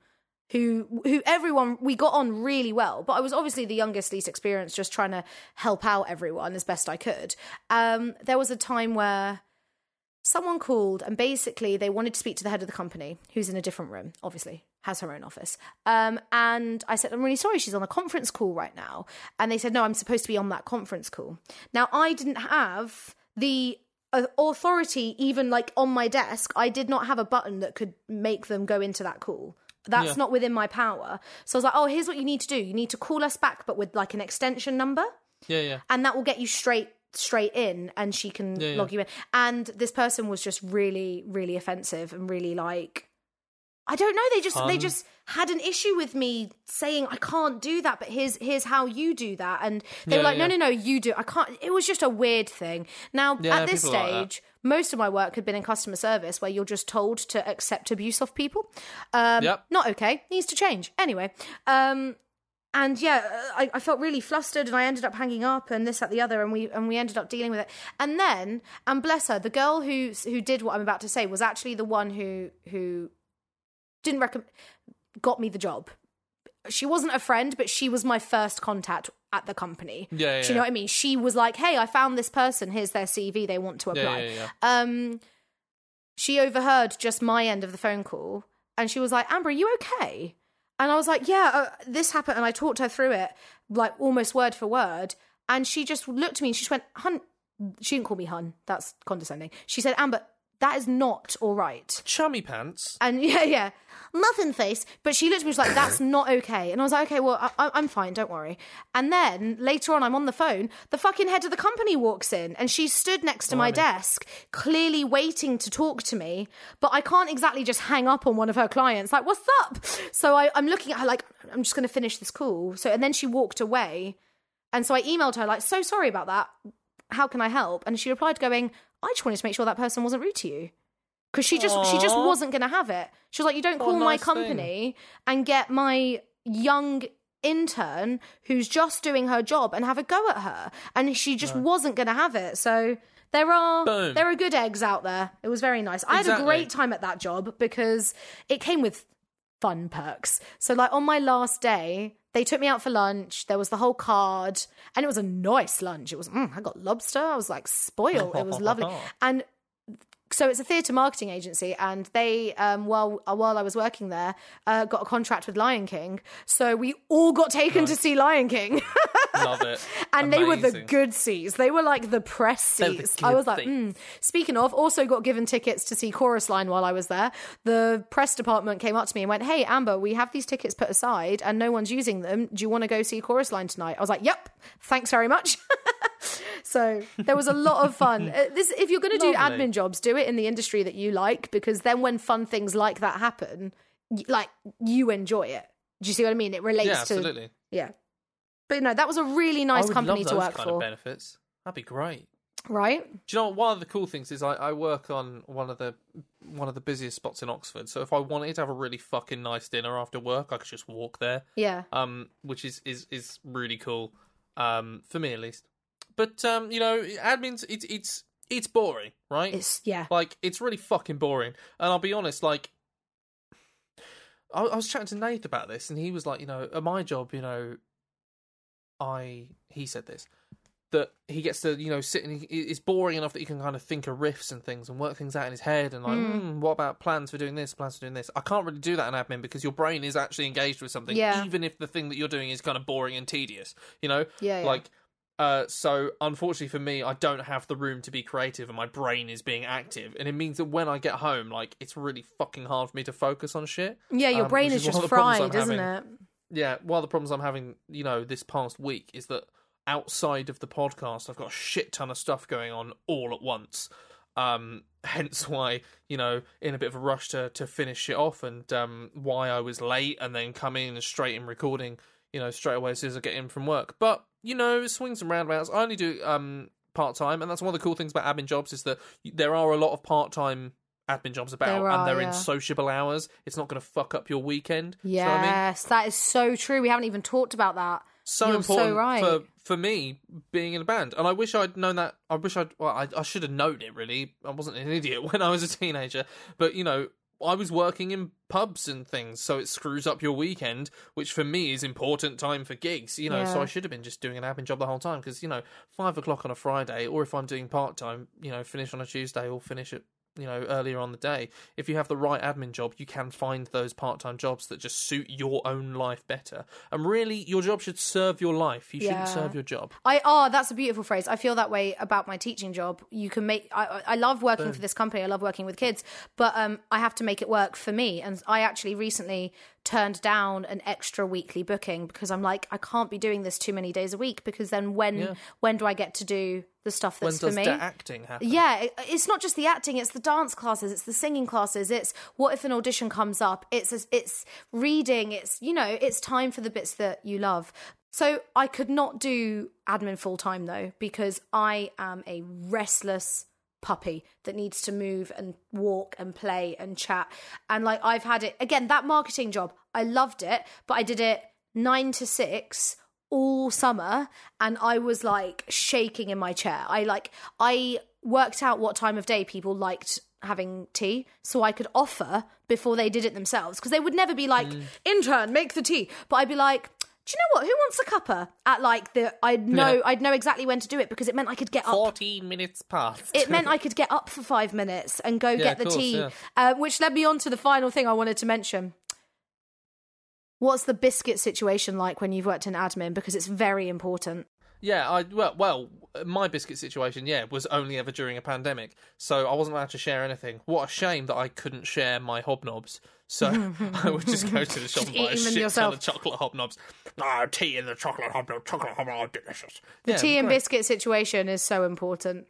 who who everyone we got on really well but i was obviously the youngest least experienced just trying to help out everyone as best i could. Um there was a time where someone called and basically they wanted to speak to the head of the company who's in a different room obviously has her own office. Um and i said i'm really sorry she's on a conference call right now. And they said no i'm supposed to be on that conference call. Now i didn't have the uh, authority even like on my desk. I did not have a button that could make them go into that call that's Yeah. not within my power. So i was like oh here's what you need to do. You need to call us back but with like an extension number. Yeah yeah. And that will get you straight straight in and she can Yeah, yeah. log you in. And this person was just really really offensive and really like i don't know. They just they um, just had an issue with me saying i can't do that but here's here's how you do that and they were like no yeah. no no you do i can't it was just a weird thing now Yeah, at this are like stage most of my work had been in customer service where you're just told to accept abuse of people um Yep. not okay needs to change anyway um and yeah, I, I felt really flustered, and I ended up hanging up, and this, that, the other, and we and we ended up dealing with it. And then, and bless her, the girl who who did what I'm about to say was actually the one who who didn't recommend got me the job. She wasn't a friend, but she was my first contact at the company. Yeah, yeah, Do you know what I mean? She was like, "Hey, I found this person. Here's their CV. They want to apply." yeah, yeah, yeah. um she overheard just my end of the phone call and she was like amber are you okay and i was like yeah uh, this happened and i talked her through it like almost word for word and she just looked at me and she just went hun she didn't call me hun that's condescending she said amber that is not all right chummy pants and <laughs> yeah, yeah, muffin face. But she looked at me, she was like, "That's <coughs> not okay." And I was like, "Okay, well, I, I- I'm fine, don't worry." And then later on, I'm on the phone. The fucking head of the company walks in, and she stood next to my desk, clearly waiting to talk to me. But I can't exactly just hang up on one of her clients. Like, what's up? So I, I'm looking at her like, I'm just going to finish this call. So and then she walked away, and so I emailed her like, "So sorry about that. How can I help?" And she replied, going, "I just wanted to make sure that person wasn't rude to you." because she just she just wasn't going to have it. She was like, "You don't What call my nice thing. company and get my young intern who's just doing her job and have a go at her." And she just wasn't going to have it. So there are Boom. there are good eggs out there. It was very nice. I had a great time at that job because it came with fun perks. So like on my last day, they took me out for lunch. There was the whole card, and it was a nice lunch. It was mm, I got lobster. I was like spoiled. It was lovely. <laughs> And so it's a theatre marketing agency, and they, um, while uh, while I was working there, uh, got a contract with Lion King. So we all got taken to see Lion King, Love <laughs> it. and they were the good seats. They were like the press They're the seats. I was like, mm. speaking of, also got given tickets to see Chorus Line while I was there. The press department came up to me and went, "Hey, Amber, we have these tickets put aside, and no one's using them. Do you want to go see Chorus Line tonight?" I was like, "Yep, thanks very much." <laughs> So there was a lot of fun. <laughs> Uh, This, if you're going to do admin jobs, do it in the industry that you like, because then when fun things like that happen, y- like you enjoy it. Do you see what I mean? It relates Yeah, to absolutely. yeah. But no, that was a really nice would company love to those work kind for, of benefits. That'd be great. right? Do you know what, one of the cool things is I, I work on one of the one of the busiest spots in Oxford. So if I wanted to have a really fucking nice dinner after work, I could just walk there. Yeah. Um, which is is is really cool. Um, for me at least. But um, you know, admins it's it's it's boring, right? It's yeah. Like it's really fucking boring. And I'll be honest, like I, I was chatting to Nate about this, and he was like, you know, at my job, you know, I he said this that he gets to you know sit and he, it's boring enough that he can kind of think of riffs and things and work things out in his head and like, mm, what about plans for doing this, plans for doing this? I can't really do that in admin because your brain is actually engaged with something, Yeah. even if the thing that you're doing is kind of boring and tedious. You know, Yeah, yeah. like. Uh, so unfortunately for me, I don't have the room to be creative, and my brain is being active, and it means that when I get home, like it's really fucking hard for me to focus on shit. Yeah, your um, brain is is just of the problems I'm fried, isn't having. it? Yeah, one of the problems I'm having, you know, this past week is that outside of the podcast, I've got a shit ton of stuff going on all at once. Um, <laughs> hence why, you know, in a bit of a rush to to finish it off, and um, why I was late and then coming in and straight in recording, you know, straight away as soon as I get in from work. But you know, swings and roundabouts. I only do um part time, and that's one of the cool things about admin jobs is that there are a lot of part time admin jobs about, There and are, they're yeah. in sociable hours. It's not going to fuck up your weekend. Do you know what I mean? Yes, that is so true. We haven't even talked about that. so You're so important right. for for me being in a band and i wish i'd known that i wish i'd well i, I should have known it really i wasn't an <laughs> idiot when i was a teenager but you know i was working in pubs and things so it screws up your weekend which for me is important time for gigs you know so i should have been just doing an admin job the whole time because you know five o'clock on a friday or if i'm doing part-time you know finish on a tuesday or finish at you know earlier on the day if you have the right admin job you can find those part-time jobs that just suit your own life better and really your job should serve your life you Yeah. shouldn't serve your job I oh, that's a beautiful phrase. I feel that way about my teaching job. You can make. I, I I love working for this company. I love working with kids, but um, I have to make it work for me. And I actually recently turned down an extra weekly booking because I'm like, I can't be doing this too many days a week because then when Yeah. when do I get to do the stuff that's for me? the acting happen Yeah, it- it's not just the acting; it's the dance classes, it's the singing classes. It's what if an audition comes up? It's it's reading. It's you know, it's time for the bits that you love. So I could not do admin full time though because I am a restless puppy that needs to move and walk and play and chat. And like I've had it again that marketing job. I loved it, but I did it 9 to 6 all summer and I was like shaking in my chair. I like I worked out what time of day people liked having tea so I could offer before they did it themselves because they would never be like mm. intern make the tea but I'd be like do you know what who wants a cuppa at like the I'd know Yeah. I'd know exactly when to do it because it meant I could get up 14 minutes past it meant I <laughs> could get up for five minutes and go get the course, tea, yeah. uh, which led me on to the final thing I wanted to mention. What's the biscuit situation like when you've worked in admin? Because it's very important. Yeah, I well, well, my biscuit situation, yeah, was only ever during a pandemic, so I wasn't allowed to share anything. What a shame that I couldn't share my hobnobs. So <laughs> I would just go to the <laughs> shop and buy a shit yourself. ton of chocolate hobnobs. Ah, tea in the chocolate hobnob, chocolate hobnob, delicious. The Yeah, tea and great. biscuit situation is so important.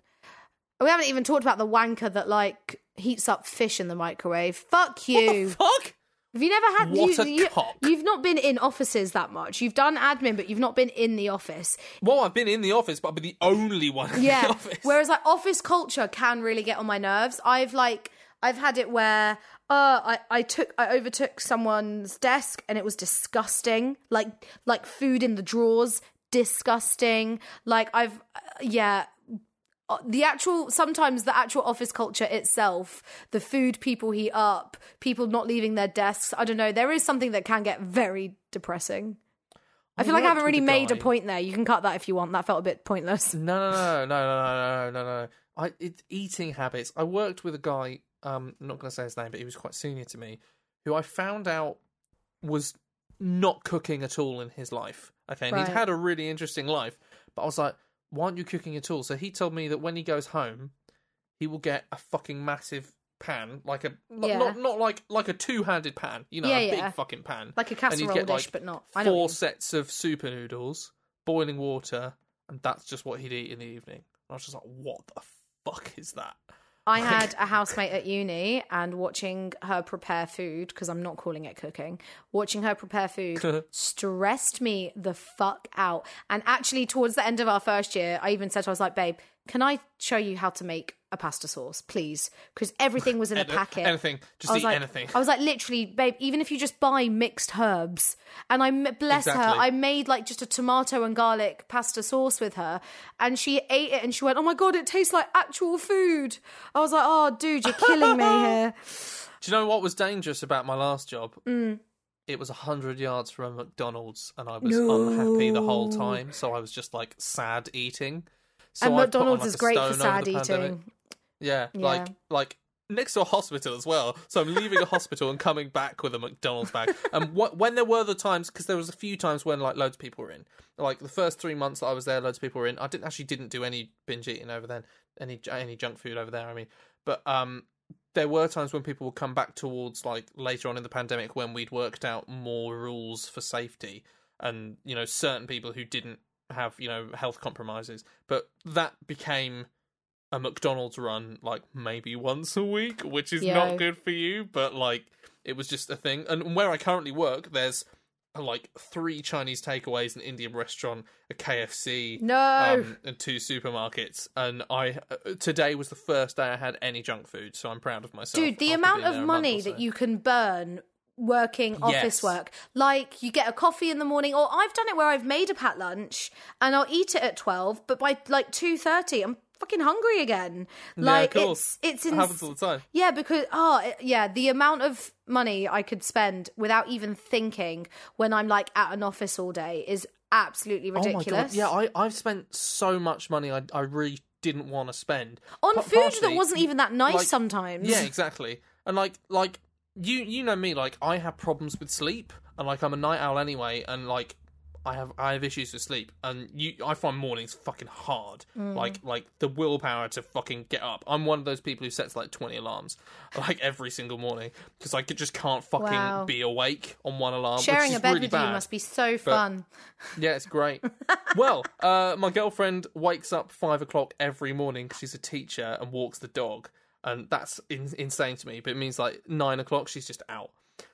We haven't even talked about the wanker that like heats up fish in the microwave. Fuck you. Fuck. Have you never had What you, a you. You've not been in offices that much. You've done admin, but you've not been in the office. Well, I've been in the office, but I've been the only one in the Yeah. office. Whereas like office culture can really get on my nerves. I've like I've had it where uh, I I took I overtook someone's desk and it was disgusting. Like like food in the drawers, disgusting. Like I've uh, yeah. Uh, the actual sometimes the actual office culture itself the food people heat up people not leaving their desks i don't know there is something that can get very depressing I, I feel like I haven't really made guy. a point there. You can cut that if you want. That felt a bit pointless. <laughs> No, no, no, no, no, no, no, no. I it, eating habits. I worked with a guy. Um, I'm not going to say his name, but he was quite senior to me, who I found out was not cooking at all in his life. Okay, and right. he'd had a really interesting life, but I was like, "Why aren't you cooking at all?" So he told me that when he goes home, he will get a fucking massive pan, like a not Yeah. not, not like like a two handed pan, you know, Yeah, a yeah. big fucking pan, Like a And he'd casserole get, dish, like, but not. I know. what you four sets of super noodles, boiling water, and that's just what he'd eat in the evening. I was just like, what the fuck is that? I had a housemate at uni and watching her prepare food, because I'm not calling it cooking, watching her prepare food <laughs> stressed me the fuck out. And actually, towards the end of our first year, I even said, I was like, babe, can I show you how to make a pasta sauce, please? Because everything was in a packet. Anything. Just I eat like, anything. I was like, literally, babe, even if you just buy mixed herbs, and I bless her, I made like just a tomato and garlic pasta sauce with her, and she ate it, and she went, "Oh my god, it tastes like actual food." I was like, "Oh, dude, you're killing me <laughs> here." Do you know what was dangerous about my last job? Mm. It was 100 yards from a McDonald's, and I was unhappy the whole time, so I was just like sad eating. So and I on, McDonald's like, is great for sad eating. Yeah, like like next to a hospital as well. So I'm leaving a hospital and coming back with a McDonald's bag. <laughs> And what when there were the times because there was a few times when like loads of people were in. Like the first three months that I was there, loads of people were in. I didn't actually didn't do any binge eating over then, any any junk food over there. I mean, but um, there were times when people would come back towards like later on in the pandemic when we'd worked out more rules for safety and you know certain people who didn't have you know health compromises but that became a McDonald's run like maybe once a week which is Yeah. not good for you but like it was just a thing and where I currently work there's like three Chinese takeaways an Indian restaurant a KFC No. um, and two supermarkets and I uh, today was the first day I had any junk food so I'm proud of myself Dude, the amount of there a month money so. that you can burn working office Yes. work. Like you get a coffee in the morning or I've done it where I've made a pat lunch and I'll eat it at 12, but by like 2:30 I'm fucking hungry again. Like cool. it's it's It ins- happens all the time Yeah, because oh it- yeah, the amount of money I could spend without even thinking when I'm like at an office all day is absolutely ridiculous. Oh my god! Yeah, I I've spent so much money I I really didn't want to spend On Pa- food that wasn't even that nice like- sometimes. Yeah, exactly. And like like you you know me like I have problems with sleep and like I'm a night owl anyway and like I have I have issues with sleep and you I find mornings fucking hard. Mm. Like like the willpower to fucking get up. I'm one of those people who sets like 20 alarms <laughs> like every single morning because I just can't fucking Wow. be awake on one alarm. Sharing a bed really with bad. you must be so fun. Yeah, it's great. <laughs> well, uh, my girlfriend wakes up five o'clock every morning 'cause she's a teacher and walks the dog, and that's in- insane to me. But it means like nine o'clock she's just out.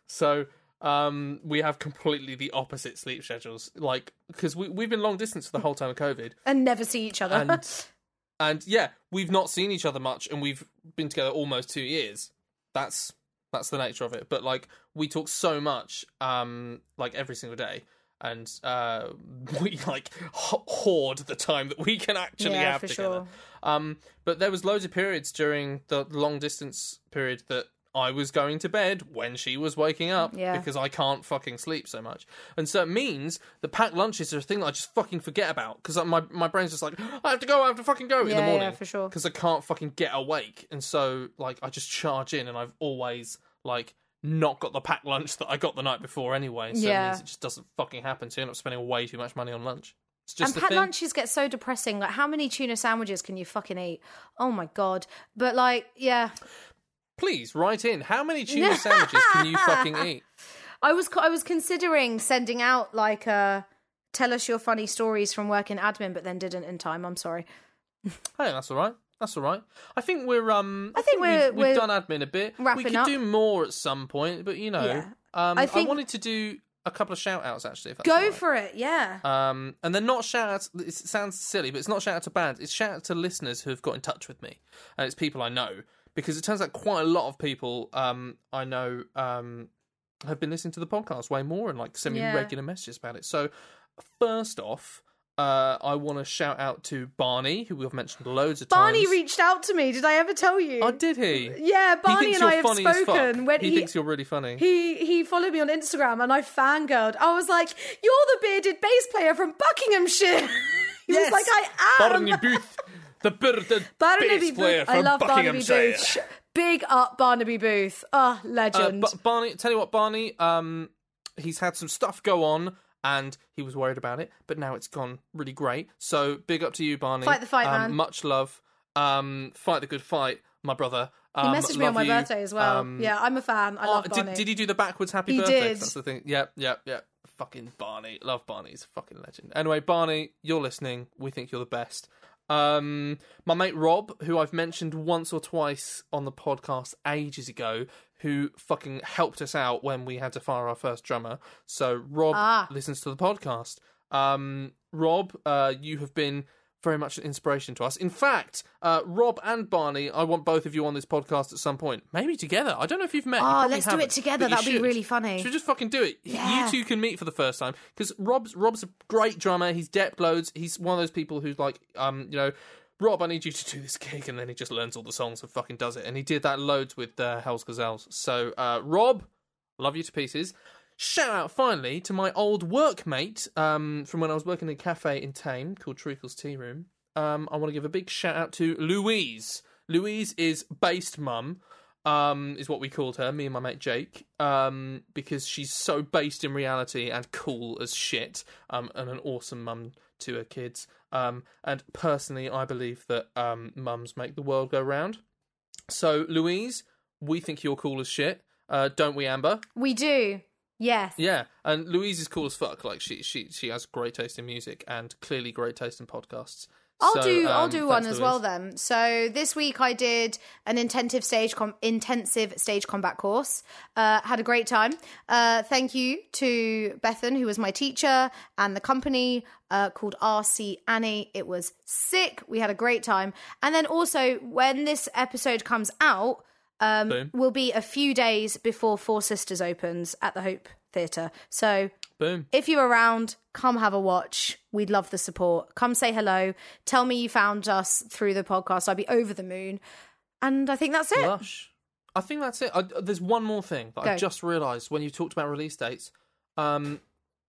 So um, we have completely the opposite sleep schedules. Like because we we've been long distance for the whole time of COVID, and never see each other. and <laughs> and yeah, we've not seen each other much, and we've been together almost two years. That's that's the nature of it. But like we talk so much, um, like every single day, and uh, <laughs> we like hoard the time that we can actually Yeah, have for together. sure. Um, but there was loads of periods during the long distance period that I was going to bed when she was waking up Yeah. because I can't fucking sleep so much. And so it means the packed lunches are a thing that I just fucking forget about because my my brain's just like I have to go, I have to fucking go in Yeah, the yeah, morning for sure. because I can't fucking get awake. And so like I just charge in, and I've always like not got the packed lunch that I got the night before anyway. So it Yeah. means it just doesn't fucking happen. So you end up spending way too much money on lunch. It's just and packed lunches get so depressing. Like, how many tuna sandwiches can you fucking eat? Oh my god! But like, yeah, Please write in. How many tuna <laughs> sandwiches can you fucking eat? I was I was considering sending out like a tell us your funny stories from work in admin, but then didn't in time. I'm sorry. Hey, that's all right. That's all right. I think we're um. I, think we're- we've, we've we're done admin a bit. we could up. do more at some point, but you know, Yeah. um, I I, wanted to do a couple of shout outs actually. If that's Go right. for it. Yeah. Um, and they're not shout outs. It sounds silly, but it's not shout out to bands. It's shout out to listeners who have got in touch with me, and it's people I know because it turns out quite a lot of people um, I know um, have been listening to the podcast way more and like sending Yeah. me regular messages about it. So, first off, uh, I want to shout out to Barney, who we've mentioned loads of Barney times. Barney reached out to me. Did I ever tell you? Oh, did he? yeah, Barney thinks and I have funny as fuck. spoken. When he, he, thinks you're really funny. he he followed me on Instagram and I fangirled. I was like, "You're the bearded bass player from Buckinghamshire." <laughs> he Yes. was like, "I am." Barney Booth, the bearded <laughs> Barnaby bass player Booth. from I love Barnaby Buckinghamshire. Booth. Big up Barnaby Booth. Oh, Uh, legend. but Barney, tell you what, Barney, um, he's had some stuff go on, and he was worried about it, but now it's gone really great. So big up to you, Barney. Fight the fight, um, man. Much love. Um, fight the good fight, my brother. he Um, messaged me on my you. birthday as well. Um, yeah, I'm a fan. I oh, love did, did he do the backwards happy He birthday? did. That's the thing. Yep, yep, yep. Fucking Barney. Love Barney. He's a fucking legend. Anyway, Barney, you're listening. We think you're the best. Um, my mate Rob, who I've mentioned once or twice on the podcast ages ago, who fucking helped us out when we had to fire our first drummer. So Rob Ah. listens to the podcast. Um, Rob, uh, you have been very much an inspiration to us. In fact, uh, Rob and Barney, I want both of you on this podcast at some point. Maybe together. I don't know if you've met. You Oh, probably let's do it together. That'd be really funny. Should we just fucking do it? Yeah. You two can meet for the first time because Rob's Rob's a great drummer. He's depth loads. He's one of those people who's like, um, you know, Rob, I need you to do this gig, and then he just learns all the songs and fucking does it. And he did that loads with uh, Hell's Gazelles. So, uh, Rob, love you to pieces. Shout out finally to my old workmate um, from when I was working in a cafe in Thame called Treacle's Tea Room. Um, I want to give a big shout out to Louise. Louise is based mum, um, is what we called her, me and my mate Jake, um, because she's so based in reality and cool as shit, um, and an awesome mum to her kids. Um, and personally, I believe that um, mums make the world go round. So, Louise, we think you're cool as shit. Uh, don't we, Amber? we do. Yes. Yeah, and Louise is cool as fuck. Like she, she, she has great taste in music and clearly great taste in podcasts. I'll So, do. I'll um, do one as well then. So this week I did an intensive stage com- intensive stage combat course. Uh, had a great time. Uh, thank you to Bethan, who was my teacher, and the company uh, called RC Annie. It was sick. We had a great time. And then also when this episode comes out, um, Boom. will be a few days before Four Sisters opens at the Hope Theatre. So Boom. if you're around, come have a watch. We'd love the support. Come say hello. Tell me you found us through the podcast. I'd be over the moon. And I think that's it. Lush. I think that's it. I, there's one more thing that I just realised when you talked about release dates. Um,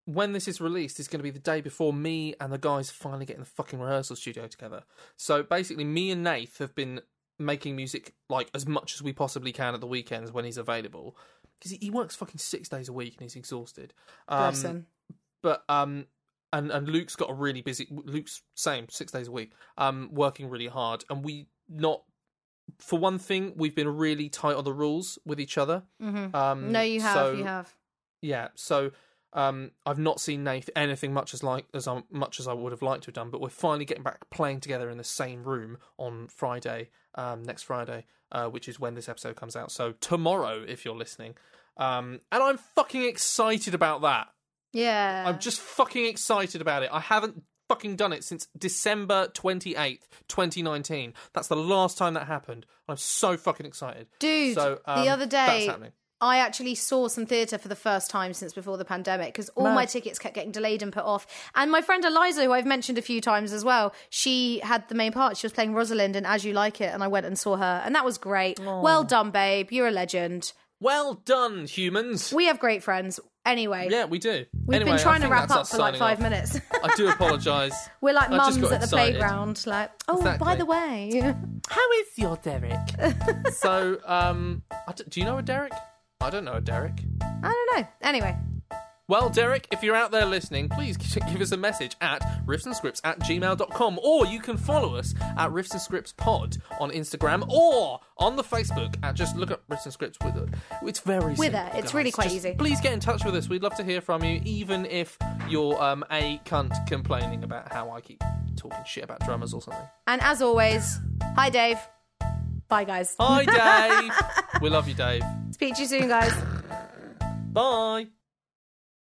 when this is released, it's going to be the day before me and the guys finally get in the fucking rehearsal studio together. So basically, me and Nath have been making music like as much as we possibly can at the weekends when he's available because he, he works fucking six days a week and he's exhausted. Um, Bless him. but um and and Luke's got a really busy Luke's same six days a week um working really hard and we not for one thing we've been really tight on the rules with each other Mhm. um No, you have. so, you have. yeah so um I've not seen Nath anything much as like as I, much as I would have liked to have done but we're finally getting back playing together in the same room on Friday um next Friday uh which is when this episode comes out so tomorrow if you're listening um and I'm fucking excited about that Yeah. I'm just fucking excited about it. I haven't fucking done it since December 28th, 2019. That's the last time that happened. I'm so fucking excited. Dude, so, um, the other that's day, happening. I actually saw some theatre for the first time since before the pandemic because all Mad. my tickets kept getting delayed and put off. And my friend Eliza, who I've mentioned a few times as well, she had the main part. She was playing Rosalind in As You Like It, and I went and saw her, and that was great. Well done, babe. You're a legend. Well done, humans. We have great friends. Anyway, yeah, we do. we've Anyway, been trying to wrap up for like five off. minutes. I do <laughs> apologise. We're like mums at the excited. playground. Like, oh, by the way, How is your Derek? <laughs> so, um, I d- do you know a Derek? I don't know Derek. I don't know. Anyway, Well, Derek, if you're out there listening, please <laughs> give us a message at riffsandscripts at gmail.com or you can follow us at Riffs and Scripts Pod on Instagram or on the Facebook at just look up Riffs and Scripts with it. It's very With simple, it. It's guys. really quite Just easy. Please get in touch with us. We'd love to hear from you, even if you're um, a cunt complaining about how I keep talking shit about drummers or something. and as always, hi, Dave. Bye, guys. Hi, Dave. <laughs> we love you, Dave. Speak to you soon, guys. Bye.